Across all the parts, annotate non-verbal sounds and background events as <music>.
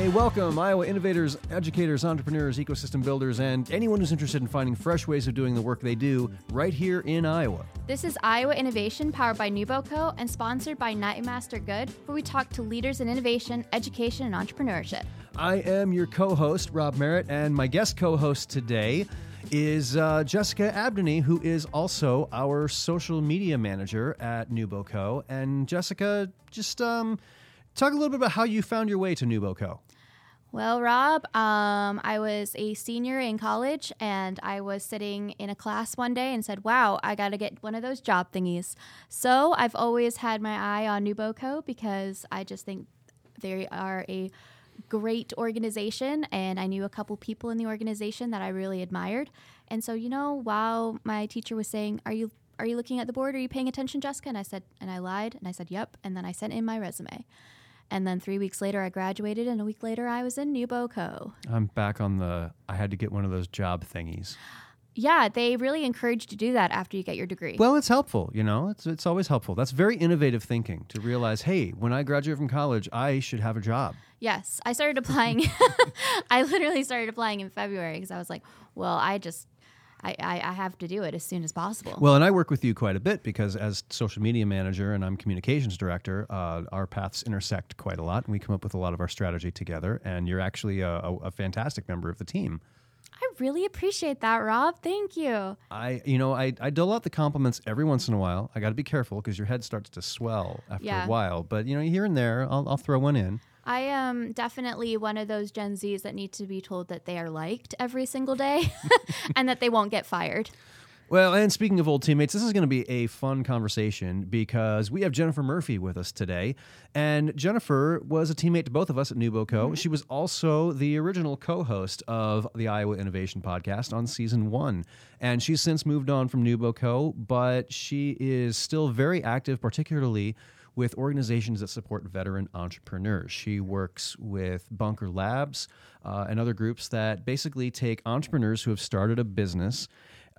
Hey, welcome, Iowa innovators, educators, entrepreneurs, ecosystem builders, and anyone who's interested in finding fresh ways of doing the work they do right here in Iowa. This is Iowa Innovation powered by NewBoCo and sponsored by Nyemaster Goode, where we talk to leaders in innovation, education, and entrepreneurship. I am your co host, Rob Merritt, and my guest co host today is uh, Jessica Abdoney, who is also our social media manager at NewBoCo. And Jessica, just um, talk a little bit about how you found your way to NewBoCo. Well, Rob, um, I was a senior in college and I was sitting in a class one day and said, Wow, I got to get one of those job thingies. So I've always had my eye on NewBoCo because I just think they are a great organization and I knew a couple people in the organization that I really admired. And so, you know, while my teacher was saying, Are you are you looking at the board? Are you paying attention, Jessica? And I said, and I lied and I said, Yep. And then I sent in my resume. And then three weeks later, I graduated, and a week later, I was in New NewBoCo. I'm back on the, I had to get one of those job thingies. Yeah, they really encourage you to do that after you get your degree. Well, it's helpful, you know. It's it's always helpful. That's very innovative thinking to realize, hey, when I graduate from college, I should have a job. yes, I started applying. <laughs> I literally started applying in February because I was like, well, I just, I, I, I have to do it as soon as possible. Well, and I work with you quite a bit because as social media manager and I'm communications director, uh, our paths intersect quite a lot, and we come up with a lot of our strategy together. And you're actually a, a, a fantastic member of the team. I really appreciate that, Rob. Thank you. I, you know, I, I dole out the compliments every once in a while. I got to be careful because your head starts to swell after Yeah. a while. But you know, here and there, I'll, I'll throw one in. I am definitely one of those Gen Zs that need to be told that they are liked every single day <laughs> and that they won't get fired. Well, and speaking of old teammates, this is going to be a fun conversation because we have Jennifer Murphy with us today. And Jennifer was a teammate to both of us at NewBoCo. Mm-hmm. She was also the original co host of the Iowa Innovation Podcast on season one. And she's since moved on from NewBoCo, but she is still very active, particularly with organizations that support veteran entrepreneurs. She works with Bunker Labs uh, and other groups that basically take entrepreneurs who have started a business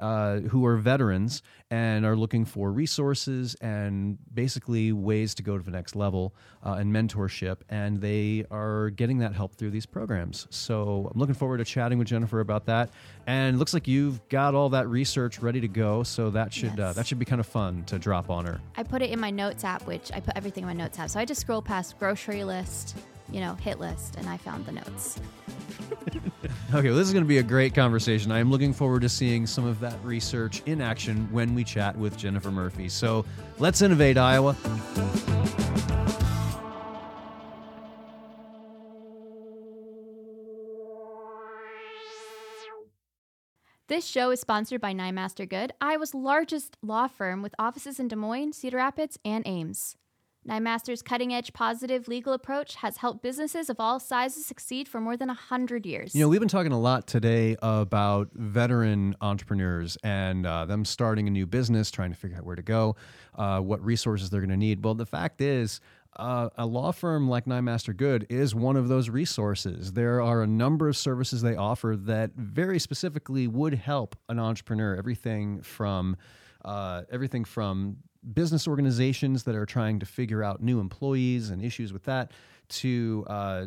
uh, who are veterans and are looking for resources and basically ways to go to the next level uh, and mentorship. And they are getting that help through these programs. So I'm looking forward to chatting with Jennifer about that. And it looks like you've got all that research ready to go. So that should uh, that should be kind of fun to drop on her. I put it in my notes app, which I put everything in my notes app. So I just scroll past grocery list, you know, hit list, and I found the notes. <laughs> Okay, well, this is going to be a great conversation. I am looking forward to seeing some of that research in action when we chat with Jennifer Murphy. So let's innovate, Iowa. This show is sponsored by Nyemaster Goode, Iowa's largest law firm with offices in Des Moines, Cedar Rapids, and Ames. Nyemaster's cutting edge positive legal approach has helped businesses of all sizes succeed for more than 100 years. You know, we've been talking a lot today about veteran entrepreneurs and uh, them starting a new business, trying to figure out where to go, uh, what resources they're going to need. Well, the fact is, uh, a law firm like Nyemaster Goode is one of those resources. There are a number of services they offer that very specifically would help an entrepreneur. Everything from uh, everything from business organizations that are trying to figure out new employees and issues with that to uh,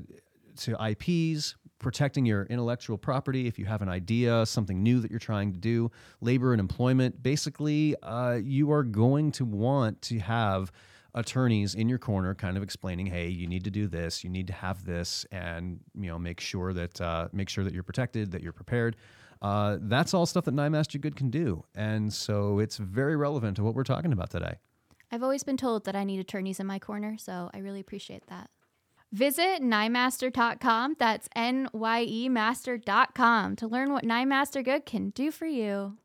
to IPs, protecting your intellectual property if you have an idea, something new that you're trying to do, labor and employment. Basically, uh, you are going to want to have attorneys in your corner kind of explaining hey you need to do this you need to have this and you know make sure that uh, make sure that you're protected that you're prepared uh, that's all stuff that Nyemaster Goode can do and so it's very relevant to what we're talking about today I've always been told that I need attorneys in my corner, so I really appreciate that. Visit nyemaster.com, that's N Y E master.com, to learn what Nyemaster Goode can do for you.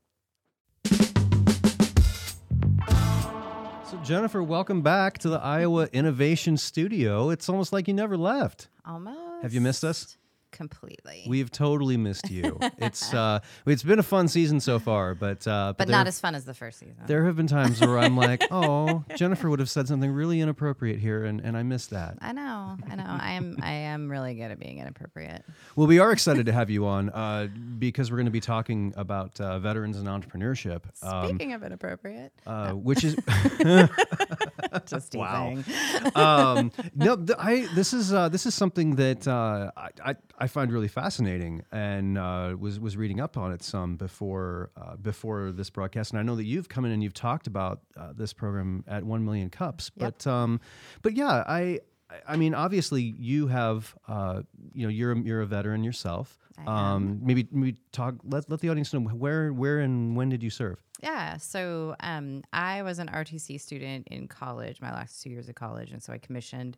so jennifer welcome back to the iowa innovation studio it's almost like you never left Almost. Have you missed us? Completely. We've totally missed you. <laughs> it's uh, it's been a fun season so far, but uh, but there, not as fun as the first season. There have been times where I'm <laughs> like, oh, Jennifer would have said something really inappropriate here, and, and I missed that. I know. I know. I am. I am really good at being inappropriate. Well, we are excited to have you on uh, because we're going to be talking about uh, veterans and entrepreneurship, um, Speaking of inappropriate, uh, which is <laughs> Just Wow. um, no, th- I this is uh, this is something that uh, I, I I find really fascinating, and uh, was was reading up on it some before uh, before this broadcast, and I know that you've come in and you've talked about uh, this program at One Million Cups, Yep. but um, but yeah, I. I mean, obviously, you have, uh, you know, you're a, you're a veteran yourself. Um, maybe maybe talk. Let let the audience know where where and when did you serve? Yeah. So um, I was an ROTC student in college, my last two years of college. And so I commissioned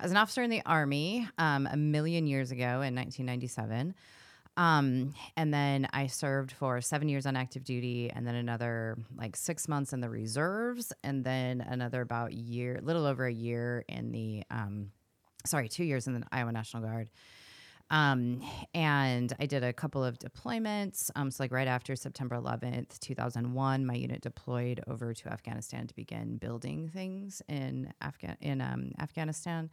as an officer in the Army um, a million years ago in 1997. Um, and then I served for seven years on active duty and then another like six months in the reserves and then another about year, a little over a year in the, um, sorry, two years in the Iowa National Guard. Um, and I did a couple of deployments. Um, so like right after September 11th, 2001, my unit deployed over to Afghanistan to begin building things in Afghan in um, Afghanistan.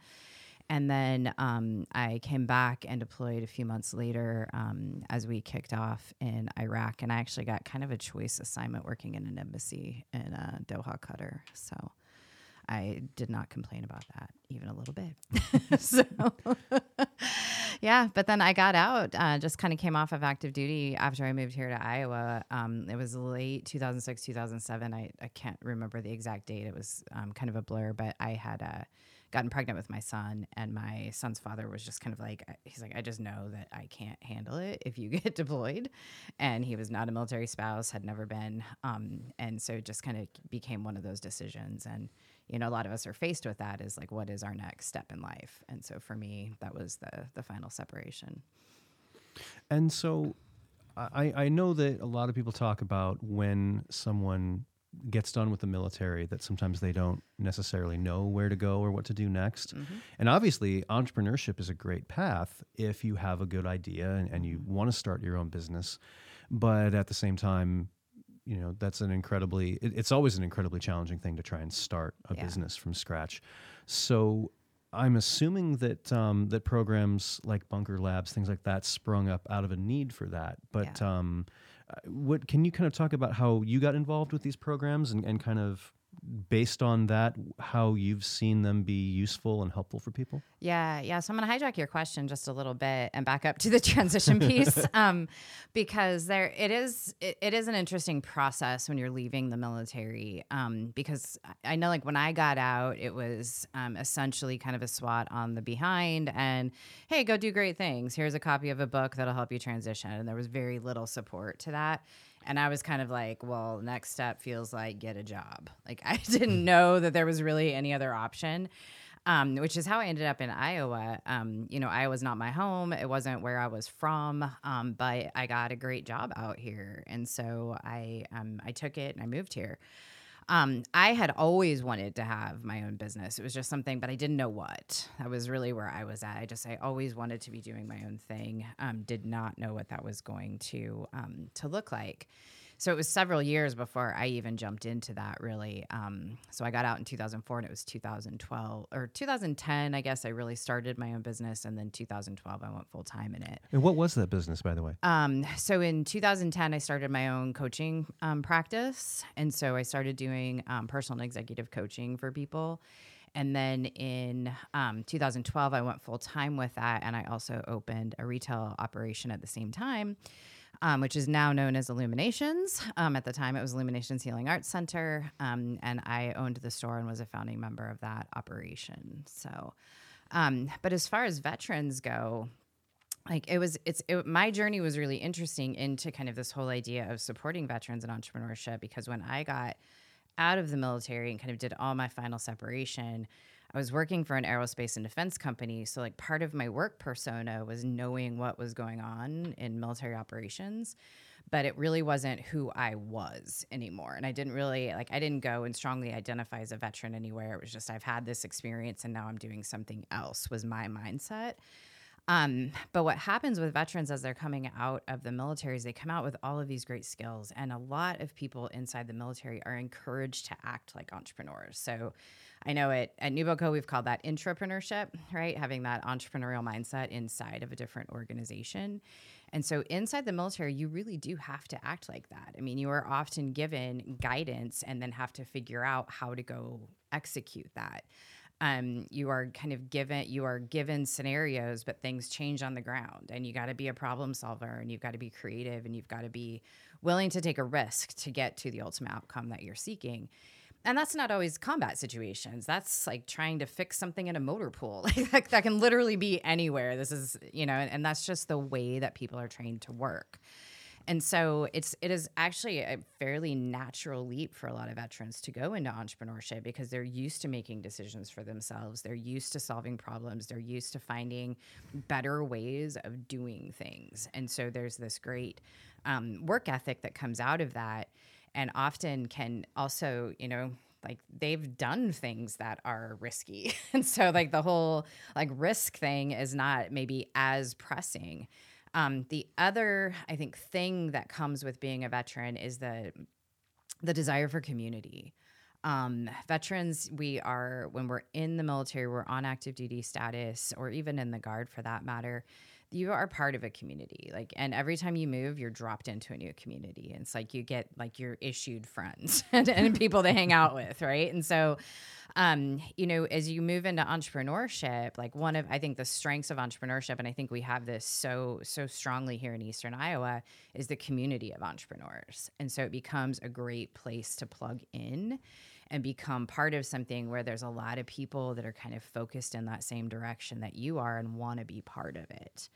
And then um, I came back and deployed a few months later um, as we kicked off in Iraq. And I actually got kind of a choice assignment working in an embassy in uh, Doha, Qatar. So I did not complain about that even a little bit. <laughs> so, <laughs> yeah, but then I got out, uh, just kind of came off of active duty after I moved here to Iowa. Um, it was late 2006, 2007. I, I can't remember the exact date. It was um, kind of a blur, but I had uh, gotten pregnant with my son, and my son's father was just kind of like, he's like, I just know that I can't handle it if you <laughs> get deployed. And he was not a military spouse, had never been. Um, and so it just kind of became one of those decisions. And you know, a lot of us are faced with that is like, what is our next step in life? And so for me, that was the the final separation. And so I, I know that a lot of people talk about when someone gets done with the military that sometimes they don't necessarily know where to go or what to do next. Mm-hmm. And obviously, entrepreneurship is a great path if you have a good idea and, and you mm-hmm. want to start your own business. But at the same time, you know, that's an incredibly, it- it's always an incredibly challenging thing to try and start a Yeah. business from scratch. So I'm assuming that um, that programs like Bunker Labs, things like that, sprung up out of a need for that. But um, uh, what can you kind of talk about how you got involved with these programs and, and kind of based on that, how you've seen them be useful and helpful for people? Yeah, yeah. So I'm going to hijack your question just a little bit and back up to the <laughs> transition piece, <laughs> um, because there it is. It, it is an interesting process when you're leaving the military, um, because I- I know like when I got out, it was um, essentially kind of a SWAT on the behind, and hey, go do great things. Here's a copy of a book that'll help you transition, and there was very little support to that. And I was kind of like, well, next step feels like get a job. Like I <laughs> didn't know that there was really any other option um, which is how I ended up in Iowa. Um, you know, Iowa's not my home. It wasn't where I was from, um, but I got a great job out here, and so I um, I took it and I moved here. Um, I had always wanted to have my own business. It was just something, but I didn't know what. That was really where I was at. I just I always wanted to be doing my own thing. Um, did not know what that was going to um, to look like. So it was several years before I even jumped into that really. Um, so I got out in 2004 and it was 2012 or 2010, I guess I really started my own business. And then 2012, I went full time in it. And what was that business, by the way? Um, so in 2010, I started my own coaching um, practice. And so I started doing um, personal and executive coaching for people. And then in um, 2012, I went full time with that. And I also opened a retail operation at the same time. Um, which is now known as Illuminations. Um, at the time, it was Illuminations Healing Arts Center, um, and I owned the store and was a founding member of that operation. So, um, but as far as veterans go, like it was it's it, my journey was really interesting into kind of this whole idea of supporting veterans and entrepreneurship because when i got out of the military and kind of did all my final separation i was working for an aerospace and defense company so like part of my work persona was knowing what was going on in military operations but it really wasn't who i was anymore and i didn't really like i didn't go and strongly identify as a veteran anywhere. It was just i've had this experience and now i'm doing something else was my mindset um, but what happens with veterans as they're coming out of the military is they come out with all of these great skills, and a lot of people inside the military are encouraged to act like entrepreneurs. So I know it at NewBoCo we've called that intrapreneurship, right? Having that entrepreneurial mindset inside of a different organization. And so inside the military, you really do have to act like that. I mean, you are often given guidance and then have to figure out how to go execute that. Um, you are kind of given you are given scenarios, but things change on the ground, and you got to be a problem solver, and you've got to be creative, and you've got to be willing to take a risk to get to the ultimate outcome that you're seeking. And that's not always combat situations. That's like trying to fix something in a motor pool. <laughs> Like that, can literally be anywhere. This is you know and, and that's just the way that people are trained to work and so it's it is actually a fairly natural leap for a lot of veterans to go into entrepreneurship because they're used to making decisions for themselves they're used to solving problems they're used to finding better ways of doing things and so there's this great um, work ethic that comes out of that and often can also, you know, like they've done things that are risky. <laughs> and so like the whole like risk thing is not maybe as pressing. Um, the other, I think, thing that comes with being a veteran is the the desire for community. Um, veterans, we are when we're in the military, we're on active duty status, or even in the guard for that matter you are part of a community like and every time you move you're dropped into a new community and it's like you get like your issued friends <laughs> and, and people to hang out with right? And so um, you know as you move into entrepreneurship like one of i think the strengths of entrepreneurship and i think we have this so so strongly here in eastern iowa is the community of entrepreneurs. And so it becomes a great place to plug in and become part of something where there's a lot of people that are kind of focused in that same direction that you are and want to be part of it.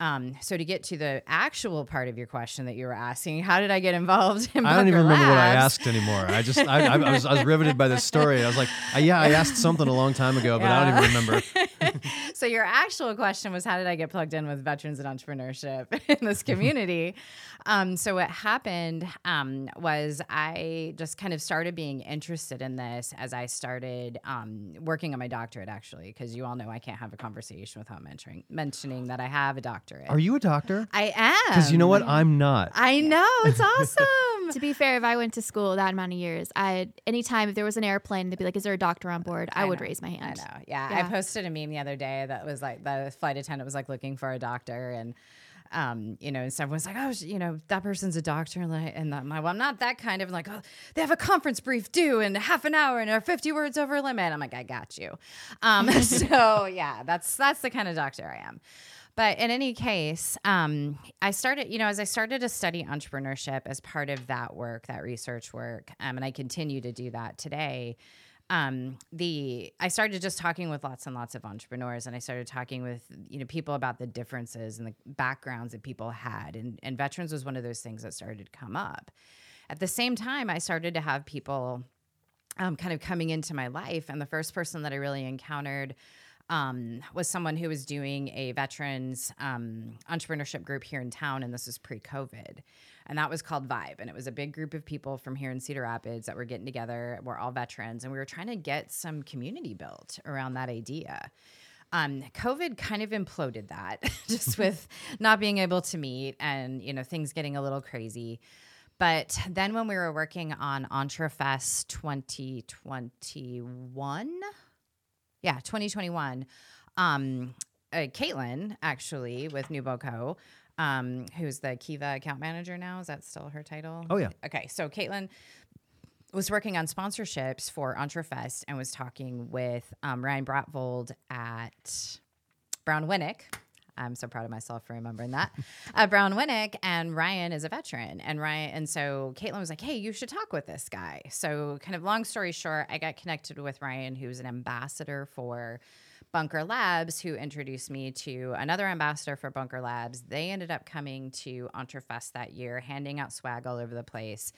Um, so to get to the actual part of your question that you were asking, how did I get involved <laughs> in I don't even remember what I asked anymore. I just I, I, I, was, I was riveted by this story. I was like, yeah, I asked something a long time ago, but yeah. I don't even remember. <laughs> so your actual question was, how did I get plugged in with veterans and entrepreneurship <laughs> in this community? Um, so what happened um, was I just kind of started being interested in this as I started um, working on my doctorate, actually, because you all know I can't have a conversation without mentioning mentioning that I have a doctorate. Are you a doctor? I am. Because you know what, I'm not. I know it's <laughs> awesome. to be fair, if I went to school that amount of years, I anytime if there was an airplane, they'd be like, "Is there a doctor on board?" I, I would raise my hand. I know. Yeah. yeah, I posted a meme the other day that was like the flight attendant was like looking for a doctor and um, you know, and someone was like, oh, you know, that person's a doctor. And, like, and my, well, I'm not that kind of like, oh, they have a conference brief due in half an hour and are 50 words over limit. I'm like, I got you. Um, <laughs> so yeah, that's, that's the kind of doctor I am. But in any case, um, I started, you know, as I started to study entrepreneurship as part of that work, that research work, um, and I continue to do that today um, the I started just talking with lots and lots of entrepreneurs, and I started talking with you know people about the differences and the backgrounds that people had, and and veterans was one of those things that started to come up. At the same time, I started to have people um, kind of coming into my life, and the first person that I really encountered um, was someone who was doing a veterans um, entrepreneurship group here in town, and this was pre-COVID and that was called Vibe. And it was a big group of people from here in Cedar Rapids that were getting together. We're all veterans, and we were trying to get some community built around that idea. Um, COVID kind of imploded that, <laughs> just with not being able to meet and you know things getting a little crazy. But then when we were working on EntreFest 2021, yeah, 2021, um, uh, Caitlin actually with NewBoCo um, who's the Kiva account manager now. Is that still her title? Oh, yeah. Okay. So Caitlin was working on sponsorships for EntreFest and was talking with um, Ryan Bratvold at BrownWinick. I'm so proud of myself for remembering that. <laughs> uh, BrownWinick and Ryan is a veteran, and Ryan and so Caitlin was like, "Hey, you should talk with this guy." So, kind of long story short, I got connected with Ryan, who's an ambassador for Bunker Labs, who introduced me to another ambassador for Bunker Labs. They ended up coming to EntreFest that year, handing out swag all over the place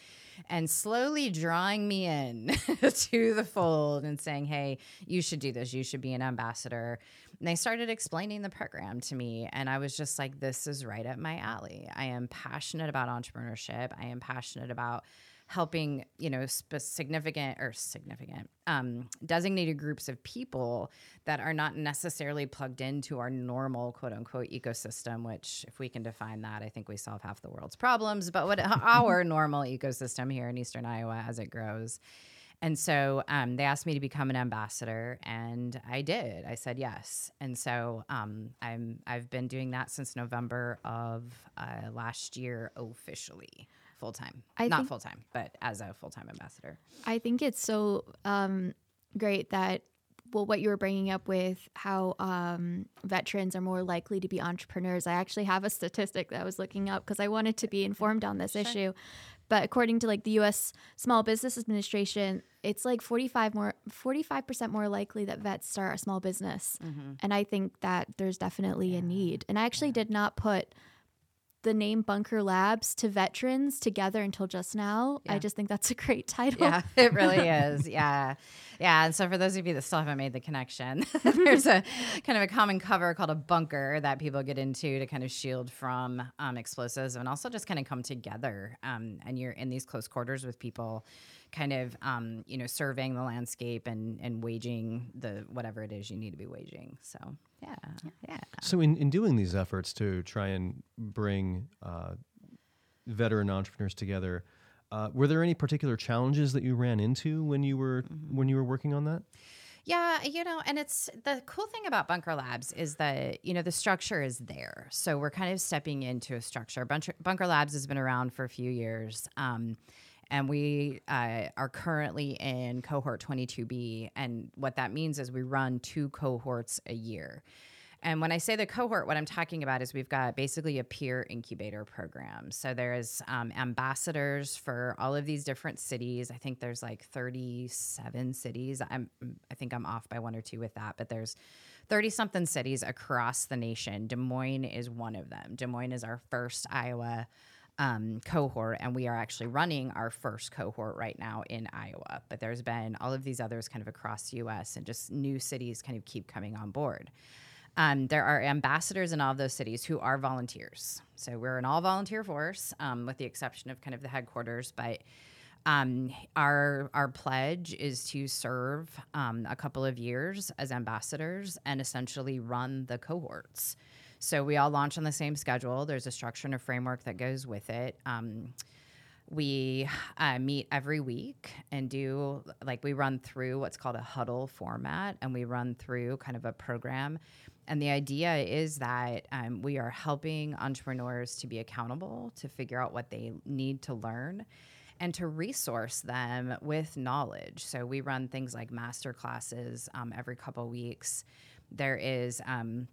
and slowly drawing me in <laughs> to the fold and saying, hey, you should do this. You should be an ambassador. And they started explaining the program to me. And I was just like, this is right up my alley. I am passionate about entrepreneurship. I am passionate about helping you know sp- significant or significant um, designated groups of people that are not necessarily plugged into our normal quote unquote ecosystem which if we can define that i think we solve half the world's problems but what <laughs> our normal ecosystem here in eastern iowa as it grows. And so um, they asked me to become an ambassador, and I did. I said yes, and so um, I'm I've been doing that since November of uh, last year officially, full time. Not full time, but as a full time ambassador. I think it's so um, great that well, what you were bringing up with how um, veterans are more likely to be entrepreneurs. I actually have a statistic that I was looking up because I wanted to be informed on this issue. But according to like the U.S. Small Business Administration, it's like forty five more forty five percent more likely that vets start a small business, and I think that there's definitely a need. And I actually did not put the name Bunker Labs to veterans together until just now. I just think that's a great <laughs> title. Yeah, it really <laughs> is. Yeah. Yeah. And so for those of you that still haven't made the connection, <laughs> there's a kind of a common cover called a bunker that people get into to kind of shield from um, explosives and also just kind of come together. Um, and you're in these close quarters with people kind of, um, you know, surveying the landscape and, and waging the whatever it is you need to be waging. So, yeah. Yeah. So, in, in doing these efforts to try and bring uh, veteran entrepreneurs together, uh, were there any particular challenges that you ran into when you were when you were working on that? Yeah, you know, and it's the cool thing about Bunker Labs is that, you know, the structure is there. So we're kind of stepping into a structure. Bunker, Bunker Labs has been around for a few years. Um, and we uh, are currently in cohort 22B. And what that means is we run two cohorts a year. And when I say the cohort, what I'm talking about is we've got basically a peer incubator program. So there's um, ambassadors for all of these different cities. I think there's like 37 cities. I'm I think I'm off by one or two with that, but there's 30 something cities across the nation. Des Moines is one of them. Des Moines is our first Iowa um, cohort, and we are actually running our first cohort right now in Iowa. But there's been all of these others kind of across the U.S. and just new cities kind of keep coming on board. Um, there are ambassadors in all of those cities who are volunteers. So we're an all volunteer force, um, with the exception of kind of the headquarters. But um, our our pledge is to serve um, a couple of years as ambassadors and essentially run the cohorts. So we all launch on the same schedule. There's a structure and a framework that goes with it. Um, we uh, meet every week and do like we run through what's called a huddle format and we run through kind of a program and the idea is that um, we are helping entrepreneurs to be accountable to figure out what they need to learn and to resource them with knowledge so we run things like master classes um, every couple weeks there is um,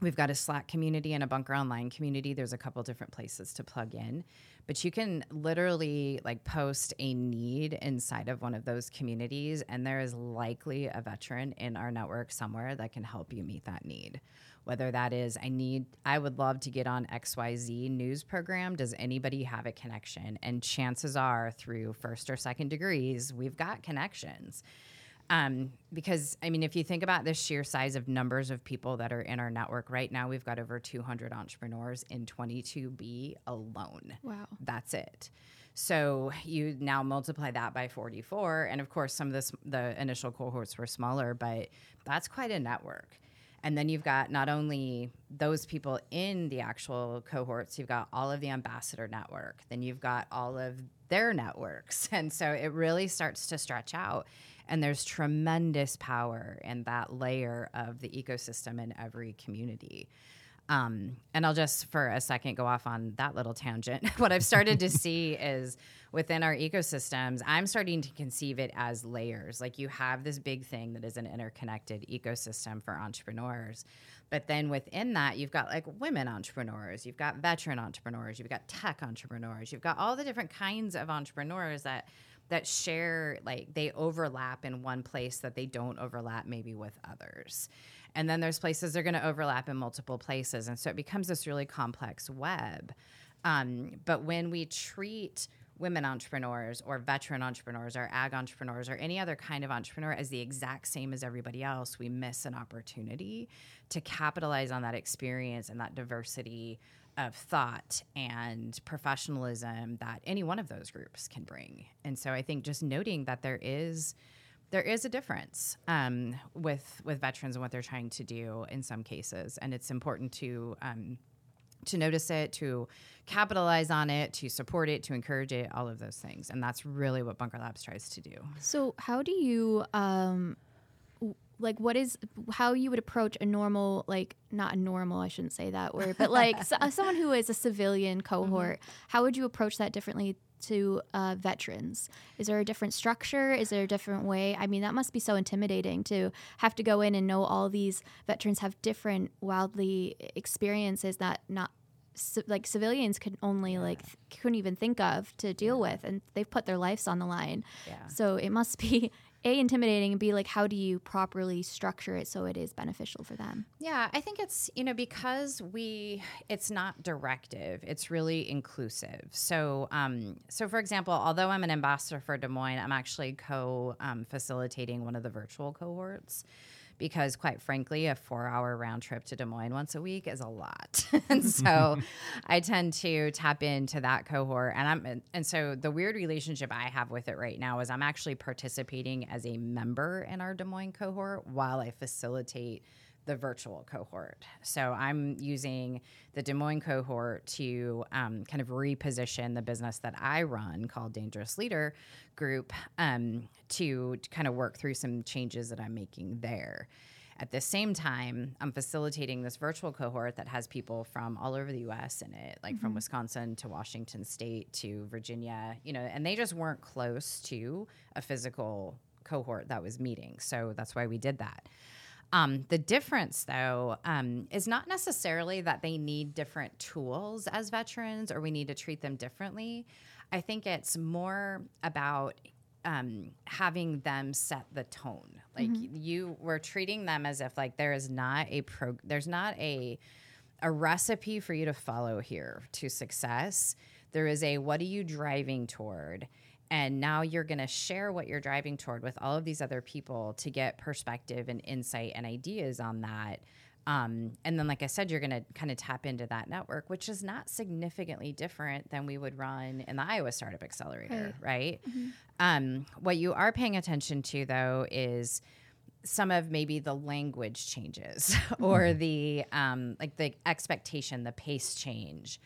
We've got a Slack community and a Bunker Online community. There's a couple different places to plug in, but you can literally like post a need inside of one of those communities, and there is likely a veteran in our network somewhere that can help you meet that need. Whether that is, I need, I would love to get on XYZ news program. Does anybody have a connection? And chances are, through first or second degrees, we've got connections. Um, because I mean, if you think about the sheer size of numbers of people that are in our network right now, we've got over 200 entrepreneurs in 22B alone. Wow. That's it. So you now multiply that by 44, and of course, some of this the initial cohorts were smaller, but that's quite a network. And then you've got not only those people in the actual cohorts, you've got all of the ambassador network, then you've got all of their networks. <laughs> And so it really starts to stretch out. And there's tremendous power in that layer of the ecosystem in every community. Um, and I'll just for a second go off on that little tangent. <laughs> what I've started to see <laughs> is within our ecosystems, I'm starting to conceive it as layers. Like you have this big thing that is an interconnected ecosystem for entrepreneurs. But then within that, you've got like women entrepreneurs, you've got veteran entrepreneurs, you've got tech entrepreneurs, you've got all the different kinds of entrepreneurs that that share like they overlap in one place that they don't overlap maybe with others. And then there's places they're going to overlap in multiple places. And so it becomes this really complex web. Um, but when we treat women entrepreneurs or veteran entrepreneurs or ag entrepreneurs or any other kind of entrepreneur as the exact same as everybody else, we miss an opportunity to capitalize on that experience and that diversity of thought and professionalism that any one of those groups can bring. And so I think just noting that there is there is a difference um, with with veterans and what they're trying to do in some cases, and it's important to um, to notice it, to capitalize on it, to support it, to encourage it, all of those things. And that's really what Bunker Labs tries to do. So, how do you, um, like, what is how you would approach a normal, like, not a normal, I shouldn't say that word, but like so, uh, someone who is a civilian <laughs> cohort, how would you approach that differently to uh, veterans? Is there a different structure? Is there a different way? I mean, that must be so intimidating to have to go in and know all these veterans have different, wildly experiences that not like civilians could only like th- couldn't even think of to deal with and they've put their lives on the line Yeah. so it must be a intimidating and b like how do you properly structure it so it is beneficial for them Yeah, I think it's, you know, because we it's not directive, it's really inclusive. So um so for example, although I'm an ambassador for Des Moines, I'm actually co um, facilitating one of the virtual cohorts because quite frankly, a 4-hour round trip to Des Moines once a week is a lot. <laughs> and so <laughs> I tend to tap into that cohort and I'm and so the weird relationship I have with it right now is I'm actually participating as a member in our Des Moines cohort while I facilitate the virtual cohort. So I'm using the Des Moines cohort to um, kind of reposition the business that I run called Dangerous Leader Group um, to, to kind of work through some changes that I'm making there. At the same time, I'm facilitating this virtual cohort that has people from all over the US in it, like from Wisconsin to Washington State to Virginia, you know, and they just weren't close to a physical cohort that was meeting. So that's why we did that. Um, the difference, though, um, is not necessarily that they need different tools as veterans or we need to treat them differently. I think it's more about um, having them set the tone. Like you were treating them as if like there is not a pro, there's not a a recipe for you to follow here to success. There is a what are you driving toward? And now you're going to share what you're driving toward with all of these other people to get perspective and insight and ideas on that. Um, and then, like I said, you're going to kind of tap into that network, which is not significantly different than we would run in the Iowa Startup Accelerator, right? Um, what you are paying attention to, though, is some of maybe the language changes <laughs> or the um, like the expectation, the pace change.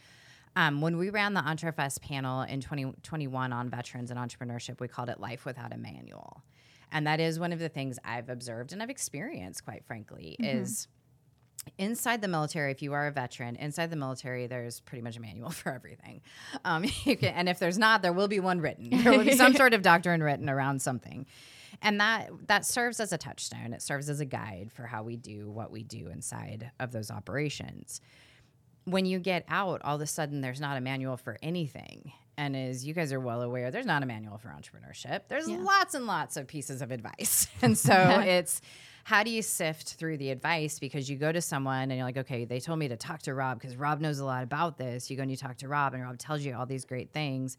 Um, when we ran the EntreFest panel in 2021 on veterans and entrepreneurship, we called it Life Without a Manual. And that is one of the things I've observed and I've experienced, quite frankly, is inside the military, if you are a veteran, inside the military, there's pretty much a manual <laughs> for everything. Um, <laughs> can, and if there's not, there will be one written. There will be some sort of doctrine written around something. And that that serves as a touchstone. It serves as a guide for how we do what we do inside of those operations. When you get out, all of a sudden there's not a manual for anything. And as you guys are well aware, there's not a manual for entrepreneurship. There's Yeah. lots and lots of pieces of advice. <laughs> <laughs> And so it's how do you sift through the advice? Because you go to someone and you're like, okay, they told me to talk to Rob because Rob knows a lot about this. You go and you talk to Rob, and Rob tells you all these great things.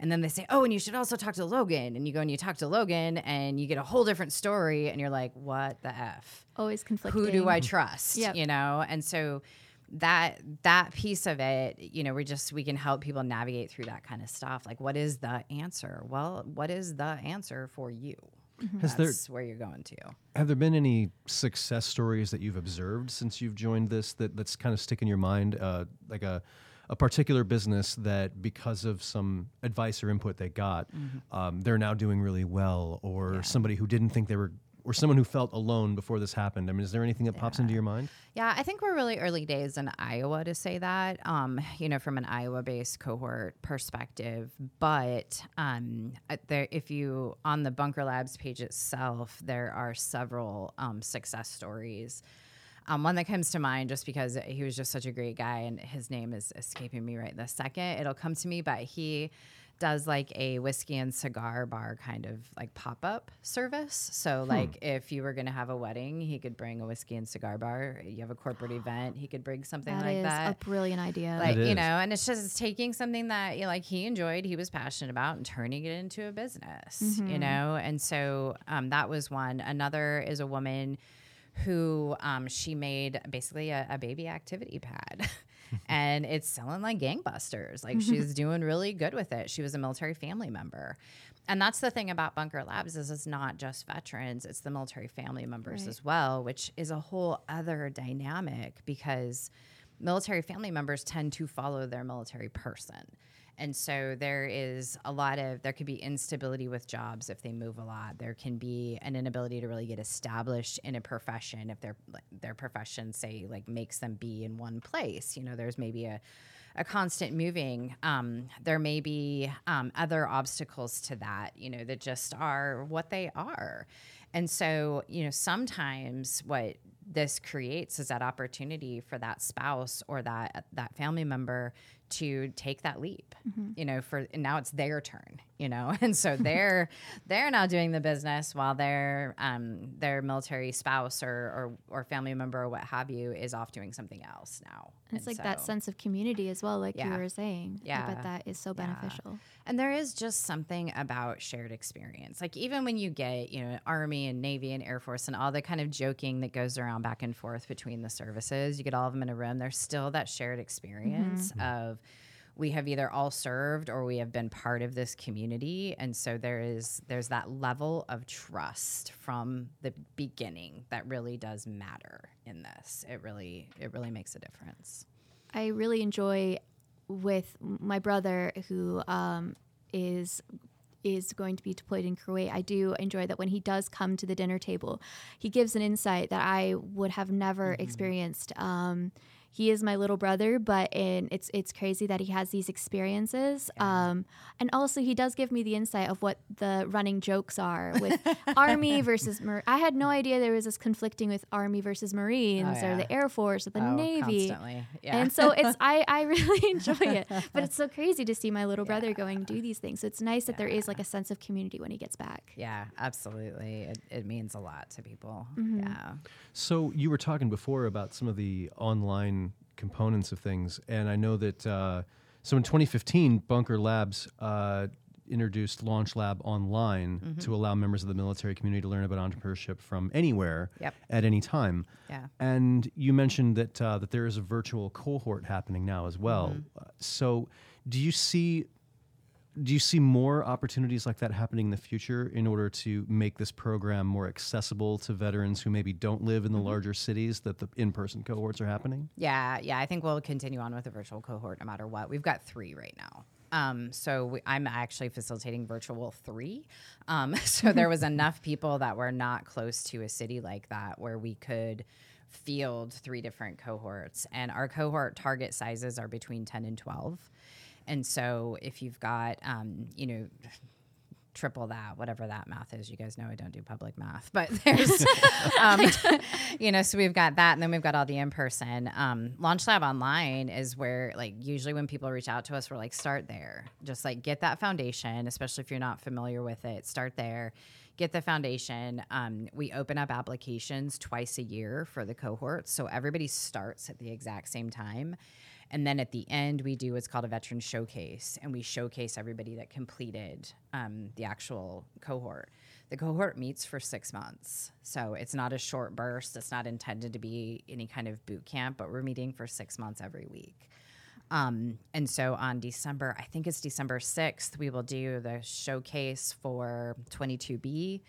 And then they say, oh, and you should also talk to Logan. And you go and you talk to Logan, and you get a whole different story. And you're like, what the F? always conflicting Who do I trust? Yep. You know? And so that that piece of it you know we just we can help people navigate through that kind of stuff. Like what is the answer? Well what is the answer for you? Has there that's where you're going to. have there been any success stories that you've observed since you've joined this that that's kind of stick in your mind, uh, like a a particular business that because of some advice or input they got, um, they're now doing really well, or somebody who didn't think they were, or someone who felt alone before this happened. I mean, is there anything that pops into your mind? Yeah, I think we're really early days in Iowa to say that, um, you know, from an Iowa based cohort perspective. But um, uh, there, if you, on the Bunker Labs page itself, there are several um, success stories. Um, one that comes to mind just because he was just such a great guy and his name is escaping me right this second. It'll come to me, but he does like a whiskey and cigar bar kind of like pop up service. So, like, if you were going to have a wedding, he could bring a whiskey and cigar bar. You have a corporate <gasps> event, he could bring something That like is that. a brilliant idea like you know, and it's just taking something that you know, like he enjoyed, he was passionate about, and turning it into a business. You know, and so um, that was one. Another is a woman who um, she made basically a, a baby activity pad. <laughs> and it's selling like gangbusters. Like mm-hmm. she's doing really good with it. She was a military family member. And that's the thing about Bunker Labs is it's not just veterans, it's the military family members Right. as well, which is a whole other dynamic because military family members tend to follow their military person. And so there is a lot of there could be instability with jobs if they move a lot. There can be an inability to really get established in a profession if their their profession say like makes them be in one place. You know, there's maybe a a constant moving. Um, there may be um, other obstacles to that, you know, that just are what they are. And so, you know, sometimes what this creates is that opportunity for that spouse or that that family member to take that leap mm-hmm. you know for now it's their turn you know <laughs> and so they're <laughs> they're now doing the business while their um their military spouse or or, or family member or what have you is off doing something else now and it's and like so, that sense of community as well like yeah. you were saying yeah but that is so beneficial yeah. And there is just something about shared experience. Like even when you get you know army and navy and air force and all the kind of joking that goes around back and forth between the services you get all of them in a room there's still that shared experience mm-hmm. of we have either all served or we have been part of this community. And so there is there's that level of trust from the beginning that really does matter in this. It really it really makes a difference. I really enjoy with my brother who um, is is going to be deployed in Kuwait, I do enjoy that when he does come to the dinner table, he gives an insight that I would have never mm-hmm. experienced. Um, he is my little brother, but in, it's it's crazy that he has these experiences. Yeah. Um, and also, he does give me the insight of what the running jokes are <laughs> with Army versus. Mar- I had no idea there was this conflicting with Army versus Marines oh, yeah. or the Air Force or the oh, Navy. Yeah. And so it's I <laughs> I really enjoy it, but it's so <laughs> crazy to see my little brother going do these things. So it's nice that there is like a sense of community when he gets back. Yeah, absolutely. It, it means a lot to people. Mm-hmm. Yeah. So you were talking before about some of the online components of things. And I know that uh, so in 2015, Bunker Labs uh, introduced Launch Lab online mm-hmm. to allow members of the military community to learn about entrepreneurship from anywhere yep. at any time. Yeah. And you mentioned that uh, that there is a virtual cohort happening now as well. Mm-hmm. so do you see do you see more opportunities like that happening in the future in order to make this program more accessible to veterans who maybe don't live in the mm-hmm. larger cities that the in-person cohorts are happening? Yeah, yeah, I think we'll continue on with the virtual cohort no matter what. We've got three right now. Um, so we, I'm actually facilitating virtual three. Um, <laughs> so there was <laughs> enough people that were not close to a city like that where we could field three different cohorts. And our cohort target sizes are between 10 and 12. And so if you've got, um, you know, triple that, whatever that math is. You guys know I don't do public math, but <laughs> there's, <laughs> um, <laughs> you know, so we've got that, and then we've got all the in person. Um, Launch Lab Online is where, like, usually when people reach out to us, we're like, start there, just like get that foundation, especially if you're not familiar with it. Start there. Get the foundation. Um, we open up applications twice a year for the cohorts. So everybody starts at the exact same time. And then at the end, we do what's called a veteran showcase, and we showcase everybody that completed um, the actual cohort. The cohort meets for six months. So it's not a short burst, it's not intended to be any kind of boot camp, but we're meeting for six months every week. Um, and so on December, I think it's December 6th, we will do the showcase for 22B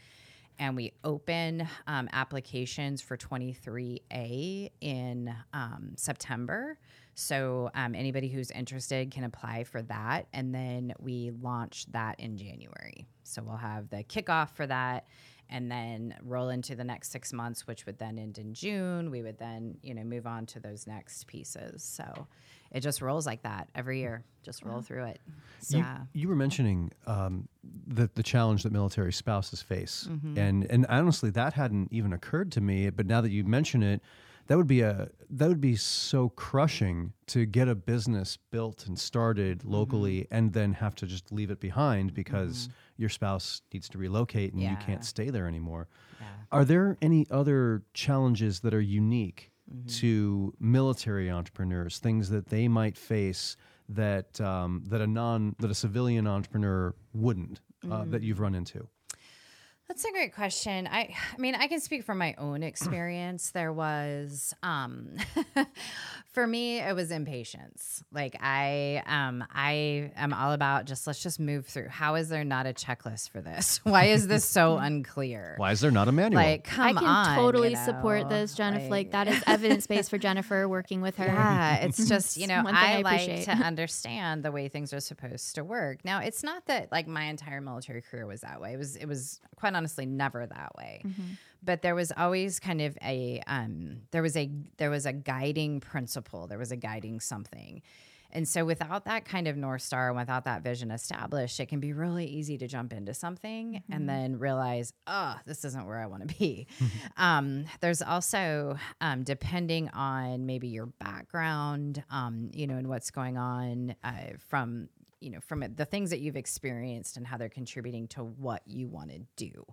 and we open um, applications for 23A in um, September. So um, anybody who's interested can apply for that. And then we launch that in January. So we'll have the kickoff for that and then roll into the next six months, which would then end in June. We would then, you know, move on to those next pieces. So it just rolls like that every year. Just roll through it. So, you, you, were mentioning um, the the challenge that military spouses face, mm-hmm. and and honestly, that hadn't even occurred to me. But now that you mention it, that would be a that would be so crushing to get a business built and started mm-hmm. locally mm-hmm. and then have to just leave it behind because mm-hmm. your spouse needs to relocate and yeah. you can't stay there anymore. Yeah. Are there any other challenges that are unique mm-hmm. to military entrepreneurs, things that they might face that um, that a non that a civilian entrepreneur wouldn't uh, that mm. you've run into? That's a great question. I I mean, I can speak from my own experience. There was um <laughs> for me it was impatience. Like I um I am all about just let's just move through. How is there not a checklist for this? <laughs> Why is this so <laughs> unclear? Why is there not a manual? Like come I can on, totally you support this, Jennifer. Like, that is evidence based for Jennifer working with her. Yeah, it's just, you know, I, I like to understand the way things are supposed to work. Now, it's not that like my entire military career was that way. It was it was quite honestly never that way. But there was always kind of a um there was a there was a guiding principle. There was a guiding something. And so without that kind of North Star and without that vision established, it can be really easy to jump into something and then realize, oh, this isn't where I want to be. <laughs> um, there's also, um, depending on maybe your background, um, you know, and what's going on uh, from, you know, from the things that you've experienced and how they're contributing to what you want to do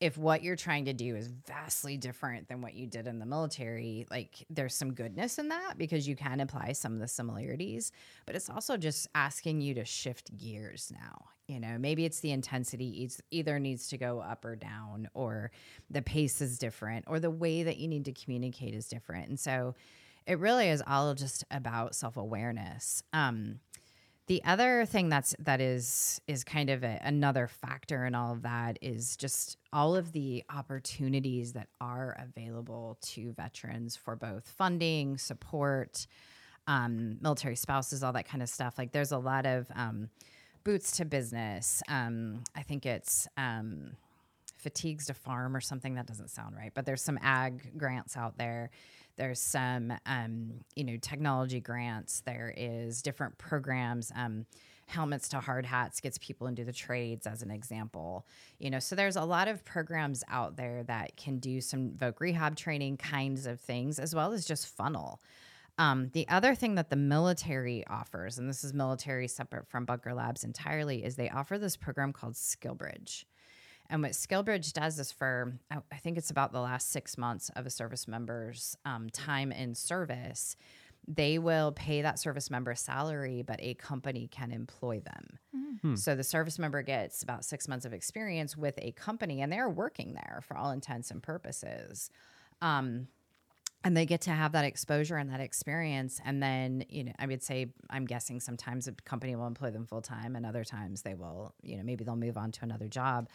if what you're trying to do is vastly different than what you did in the military, like there's some goodness in that because you can apply some of the similarities, but it's also just asking you to shift gears now. You know, maybe it's the intensity either needs to go up or down, or the pace is different, or the way that you need to communicate is different. And so it really is all just about self awareness. Um, the other thing that's that is is kind of a, another factor in all of that is just all of the opportunities that are available to veterans for both funding, support, um, military spouses, all that kind of stuff. Like there's a lot of um, boots to business. Um, I think it's um, fatigues to farm or something that doesn't sound right, but there's some ag grants out there. There's some, um, you know, technology grants. There is different programs. Um, helmets to hard hats gets people into the trades, as an example. You know, so there's a lot of programs out there that can do some voc rehab training kinds of things, as well as just funnel. Um, the other thing that the military offers, and this is military separate from Bunker Labs entirely, is they offer this program called SkillBridge. And what SkillBridge does is for, I I think it's about the last six months of a service member's um, time in service, they will pay that service member salary, but a company can employ them. So the service member gets about six months of experience with a company, and they're working there for all intents and purposes. Um, and they get to have that exposure and that experience and then you know i would say i'm guessing sometimes a company will employ them full time and other times they will you know maybe they'll move on to another job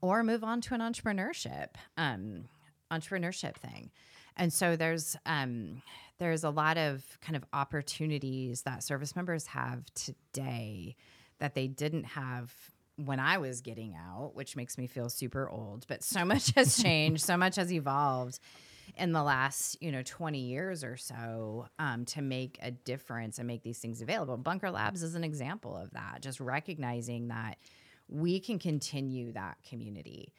or move on to an entrepreneurship um, entrepreneurship thing and so there's um, there's a lot of kind of opportunities that service members have today that they didn't have when I was getting out, which makes me feel super old. But so much has <laughs> changed, so much has evolved in the last you know 20 years or so um, to make a difference and make these things available. Bunker Labs is an example of that. Just recognizing that we can continue that community.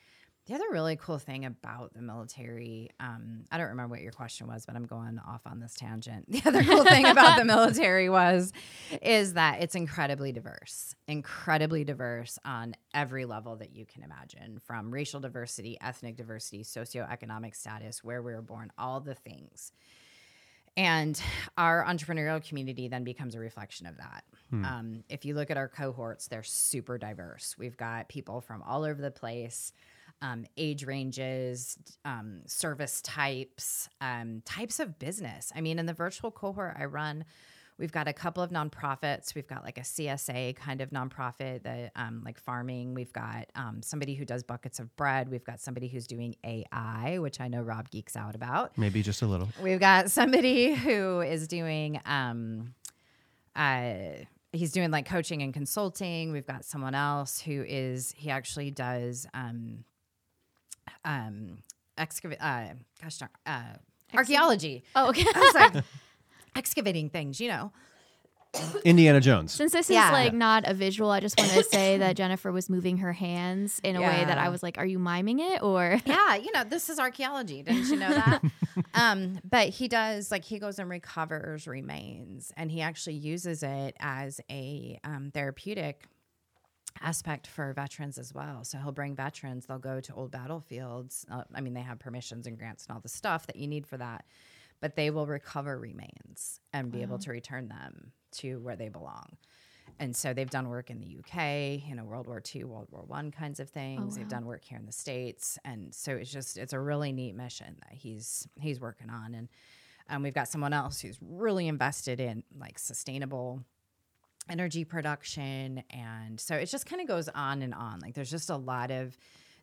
The other really cool thing about the military, um, I don't remember what your question was, but I'm going off on this tangent. <laughs> The other cool thing about the <laughs> military was, is that it's incredibly diverse, incredibly diverse on every level that you can imagine, from racial diversity, ethnic diversity, socioeconomic status, where we were born, all the things. And our entrepreneurial community then becomes a reflection of that. Um, if you look at our cohorts, they're super diverse. We've got people from all over the place, um, age ranges, um, service types, um, types of business. I mean, in the virtual cohort I run, we've got a couple of nonprofits. We've got like a CSA kind of nonprofit that um, like farming. We've got um, somebody who does buckets of bread. We've got somebody who's doing AI, which I know Rob geeks out about. Maybe just a little. We've got somebody who is doing um uh he's doing like coaching and consulting. We've got someone else who is he actually does um um excavate uh gosh darn uh archaeology. Oh, okay. I was like excavating things, you know. Indiana Jones. Since this Yeah. is like not a visual, I just want to <coughs> say that Jennifer was moving her hands in a way that I was like, "Are you miming it?" Or yeah, you know, this is archaeology. Didn't you know that? <laughs> um, but he does like he goes and recovers remains, and he actually uses it as a um, therapeutic aspect for veterans as well. So he'll bring veterans. They'll go to old battlefields. Uh, I mean, they have permissions and grants and all the stuff that you need for that, but they will recover remains and be able to return them to where they belong. and so they've done work in the UK, you know, World War II, World War One kinds of things. They've done work here in the States, and so it's just it's a really neat mission that he's he's working on, and um, we've got someone else who's really invested in like sustainable energy production, and so it just kind of goes on and on. Like there's just a lot of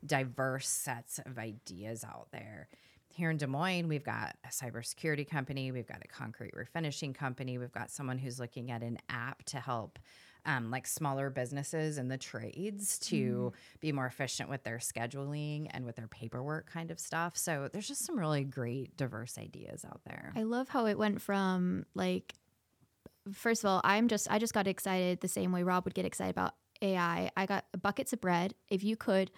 diverse sets of ideas out there. Here in Des Moines, we've got a cybersecurity company, we've got a concrete refinishing company, we've got someone who's looking at an app to help um, like smaller businesses and the trades to be more efficient with their scheduling and with their paperwork kind of stuff. So there's just some really great diverse ideas out there. I love how it went from like first of all, I'm just I just got excited the same way Rob would get excited about AI. I got buckets of bread. If you could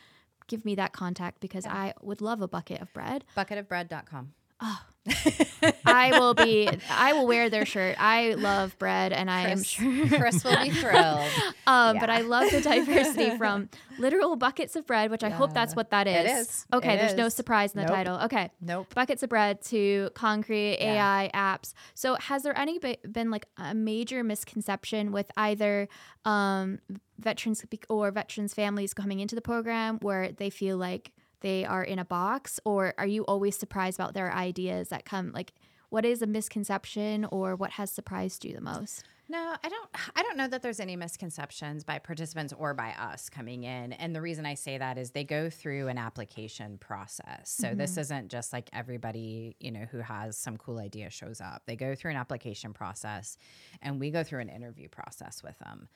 give me that contact because I would love a bucket of bread. Bucketofbread.com. <laughs> I will be I will wear their shirt. I love bread and I am sure <laughs> Chris will be <laughs> thrilled. um, but I love the diversity from literal buckets of bread, which I hope that's what that is. It is. Okay, It there's no surprise in the Nope. title. Okay. Nope. buckets of bread to concrete Yeah. AI apps. So has there any been like a major misconception with either um, veterans or veterans families coming into the program where they feel like they are in a box, or are you always surprised about their ideas that come like? What is a misconception, or what has surprised you the most? No, I don't I don't know that there's any misconceptions by participants or by us coming in. And the reason I say that is they go through an application process. So this mm-hmm. isn't just like everybody, you know, who has some cool idea shows up. They go through an application process and we go through an interview process with them.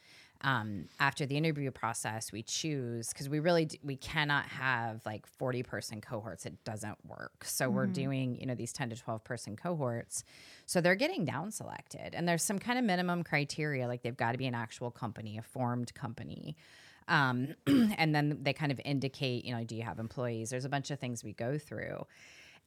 Um, after the interview process, we choose because we really we cannot have like 40 person cohorts. It doesn't work. So we're doing you know these 10 to 12 person cohorts. So they're getting down selected, and there's some kind of minimum criteria like they've got to be an actual company, a formed company. Um, <clears throat> and then they kind of indicate, you know, do you have employees? There's a bunch of things we go through.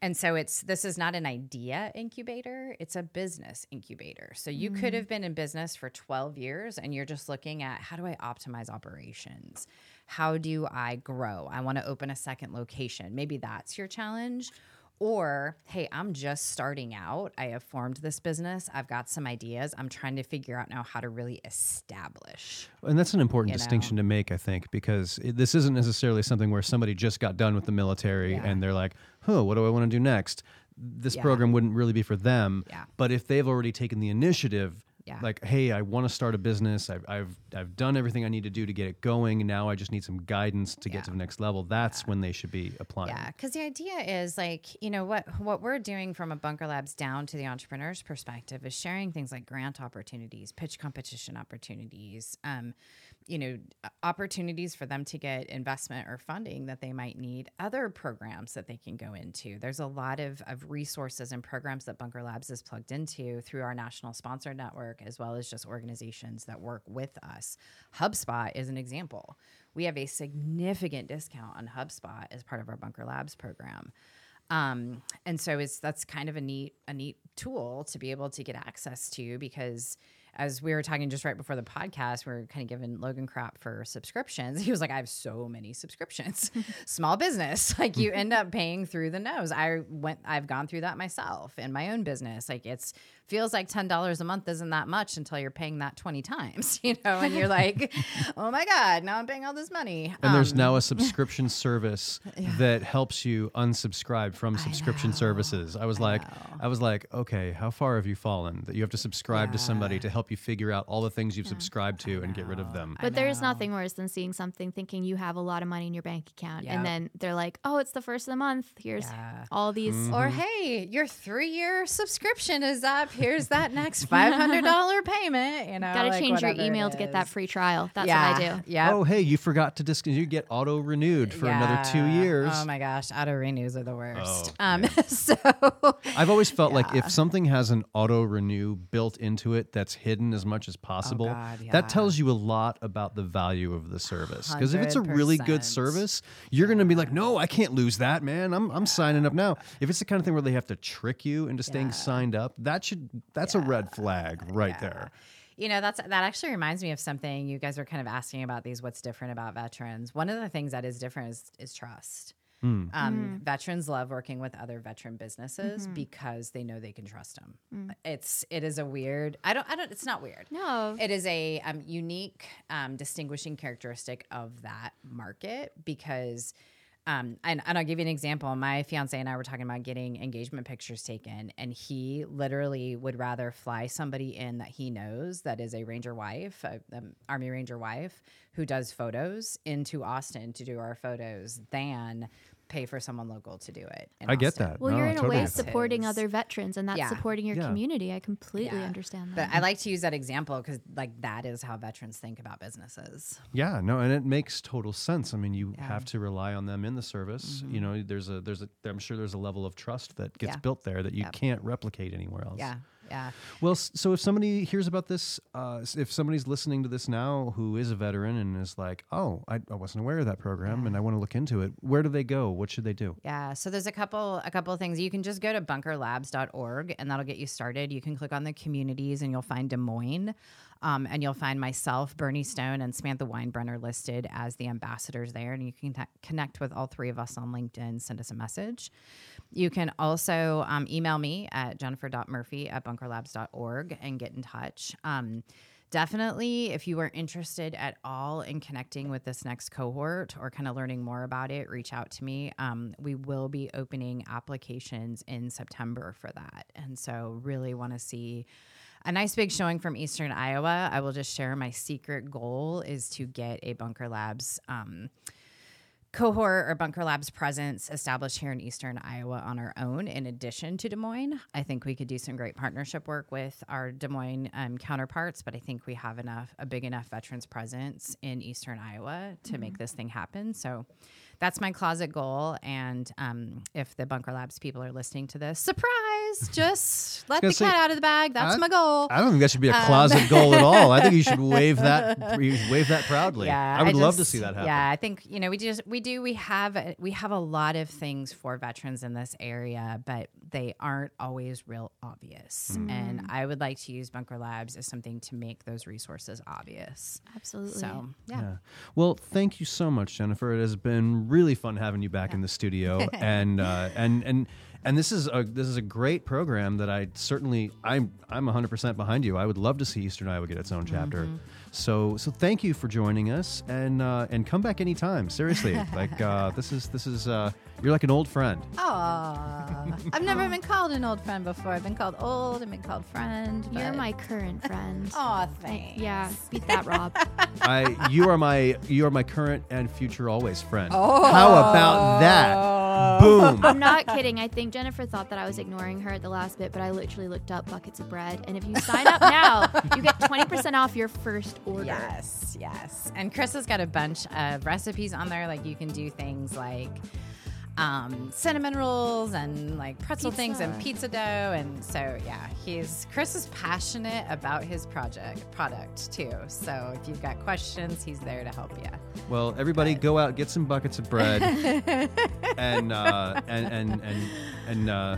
And so it's this is not an idea incubator, it's a business incubator. So you could mm. have been in business for 12 years and you're just looking at how do I optimize operations? How do I grow? I want to open a second location. Maybe that's your challenge. Or, hey, I'm just starting out. I have formed this business. I've got some ideas. I'm trying to figure out now how to really establish. And that's an important You know? distinction to make, I think, because it, this isn't necessarily something where somebody just got done with the military Yeah. and they're like, huh, what do I want to do next? This Yeah. program wouldn't really be for them. Yeah. But if they've already taken the initiative, Yeah. like, hey, I want to start a business, I've, I've, I've done everything I need to do to get it going, and now I just need some guidance to Yeah. get to the next level, that's when they should be applying. Yeah, because the idea is like you know what what we're doing from a Bunker Labs down to the entrepreneur's perspective is sharing things like grant opportunities, pitch competition opportunities, um, you know, opportunities for them to get investment or funding that they might need, other programs that they can go into. There's a lot of, of resources and programs that Bunker Labs is plugged into through our national sponsor network, as well as just organizations that work with us. HubSpot is an example. We have a significant discount on HubSpot as part of our Bunker Labs program. Um, and so it's that's kind of a neat a neat tool to be able to get access to because as we were talking just right before the podcast, we are kind of giving Logan crap for subscriptions. <laughs> He was like, I have so many subscriptions. <laughs> Small business. <laughs> Like you end up paying through the nose. I went I've gone through that myself in my own business. Like it's feels like ten dollars a month isn't that much until you're paying that twenty times, you know, and you're like, Oh my God, now I'm paying all this money. And there's Um, now a subscription service that helps you unsubscribe from subscription services. I was like, I was like, okay, how far have you fallen that you have to subscribe to somebody to help you figure out all the things you've subscribed to and get rid of them? But there's nothing worse than seeing something thinking you have a lot of money in your bank account, Yep. and then they're like, "Oh, it's the first of the month. Here's Yeah. all these." Mm-hmm. Or hey, your three-year subscription is up. Here's that <laughs> next five hundred dollar payment. You know, Got to like change your email to get that free trial. That's yeah, what I do. Yeah. Oh, hey, you forgot to disc. You get auto renewed for another two years. Oh my gosh, auto renews are the worst. Oh, um, <laughs> so I've always felt like if something has an auto renew built into it that's hidden as much as oh, possible, Oh, God, yeah. that tells you a lot about the value of the service. Because if it's a really good service, you're going to be like, no, I can't lose that, man. I'm, I'm signing up now. If it's the kind of thing where they have to trick you into staying Yeah. signed up, that should that's a red flag right Yeah. there. You know, that's that actually reminds me of something you guys were kind of asking about these what's different about veterans. One of the things that is different is is trust. Mm. Um, Veterans love working with other veteran businesses because they know they can trust them. It's it is a weird. I don't. I don't. It's not weird. No. It is a um, unique, um, distinguishing characteristic of that market because. Um, and, and I'll give you an example. My fiance and I were talking about getting engagement pictures taken, and he literally would rather fly somebody in that he knows that is a Ranger wife, a, um, Army Ranger wife, who does photos into Austin to do our photos than pay for someone local to do it. in I get that. well, No, you're in a way supporting His- other veterans, and that's Yeah. supporting your Yeah. community. I completely Yeah. understand that. But I like to use that example because, like, that is how veterans think about businesses. Yeah, no, and it makes total sense. I mean, you Yeah. have to rely on them in the service. Mm-hmm. You know, there's a there's a I'm sure there's a level of trust that gets Yeah. built there that you Yep. can't replicate anywhere else. Yeah, yeah. Well, so if somebody hears about this, uh, if somebody's listening to this now who is a veteran and is like, "Oh, I, I wasn't aware of that program, and I want to look into it," where do they go? What should they do? Yeah, so there's a couple a couple of things. You can just go to bunkerlabs.org and that'll get you started. You can click on the communities and you'll find Des Moines. Um, and you'll find myself, Bernie Stone, and Samantha Weinbrenner listed as the ambassadors there. And you can ta- connect with all three of us on LinkedIn, send us a message. You can also um, email me at jennifer.murphy at bunkerlabs.org and get in touch. Um, definitely, if you are interested at all in connecting with this next cohort or kind of learning more about it, reach out to me. Um, we will be opening applications in September for that. And so, really want to see a nice big showing from Eastern Iowa. I will just share my secret goal is to get a Bunker Labs. Um, cohort or Bunker Labs presence established here in Eastern Iowa on our own, in addition to Des Moines. I think we could do some great partnership work with our Des Moines um, counterparts, but I think we have enough a big enough veterans presence in Eastern Iowa to make this thing happen. So that's my closet goal. And um, if the Bunker Labs people are listening to this, surprise! <laughs> Just let the say, cat out of the bag. That's I- my goal. I don't think that should be a Um, closet <laughs> goal at all. I think you should wave that you should wave that proudly. Yeah, I would love to see that happen. Yeah, I think you know we just we do we have a- we have a lot of things for veterans in this area, but they aren't always real obvious. Mm. And I would like to use Bunker Labs as something to make those resources obvious. Absolutely. So yeah, Yeah. Well, thank you so much, Jennifer. It has been really fun having you back in the studio, <laughs> and uh, and and and this is a this is a great program that I certainly I'm I'm 100 percent behind you. I would love to see Eastern Iowa get its own chapter. Mm-hmm. So so thank you for joining us, and uh, and come back anytime. Seriously, <laughs> like uh, this is this is uh, you're like an old friend. Oh, I've never been called an old friend before. I've been called old. I've been called friend. You're my current friend. Aw, thanks. Yeah, beat that, Rob. <laughs> I you are my you are my current and future always friend. Oh. How about that? Boom. I'm not kidding. I think Jennifer thought that I was ignoring her at the last bit, but I literally looked up buckets of bread. And if you sign up now, you get 20% off your first order. Yes, yes. And Chris has got a bunch of recipes on there. Like you can do things like um, cinnamon rolls and like pretzel things and Pizza. pizza dough. And so yeah, he's Chris is passionate about his project product too. So if you've got questions, he's there to help you. Well, everybody, go out get some buckets of bread, <laughs> and uh, and and and and uh,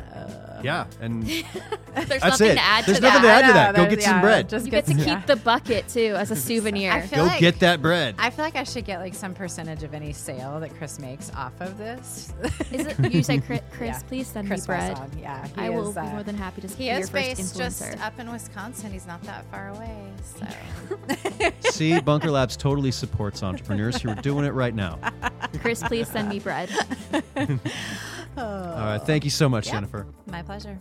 yeah, and <laughs> There's that's nothing it. to add There's to nothing that. to add to that. Go get there's- some bread. Just You get to some- keep yeah. the bucket too as a <laughs> souvenir. I feel Go like- get that bread. I feel like I should get like some percentage of any sale that Chris makes off of this. Is it? You say, Chris, <laughs> Chris Yeah. please send Chris me bread. Wesson, Yeah, he I will is, be uh, more than happy to be He your is first based just influencer. up in Wisconsin. He's not that far away. So See, Bunker Labs totally supports entrepreneurs who are doing it right now. Chris, please send me bread. Oh. All right, thank you so much, Yep. Jennifer. my pleasure.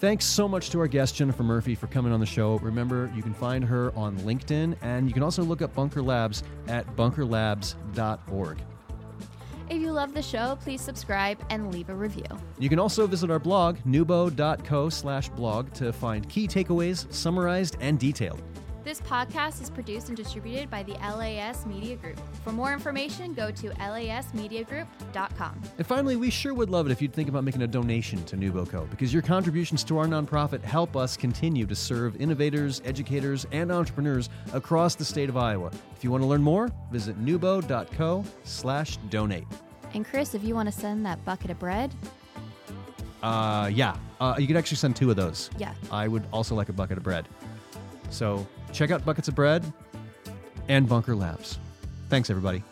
Thanks so much to our guest, Jennifer Murphy, for coming on the show. Remember, you can find her on LinkedIn, and you can also look up Bunker Labs at bunkerlabs.org. If you love the show, please subscribe and leave a review. You can also visit our blog, nubo.co slash blog, to find key takeaways summarized and detailed. This podcast is produced and distributed by the LAS Media Group. For more information, go to lasmediagroup.com. And finally, we sure would love it if you'd think about making a donation to NewBoCo, because your contributions to our nonprofit help us continue to serve innovators, educators, and entrepreneurs across the state of Iowa. If you want to learn more, visit nubo.co slash donate. And Chris, if you want to send that bucket of bread, Uh, yeah, uh, you could actually send two of those. yeah. I would also like a bucket of bread. So Check out Buckets of Bread and Bunker Labs. Thanks, everybody.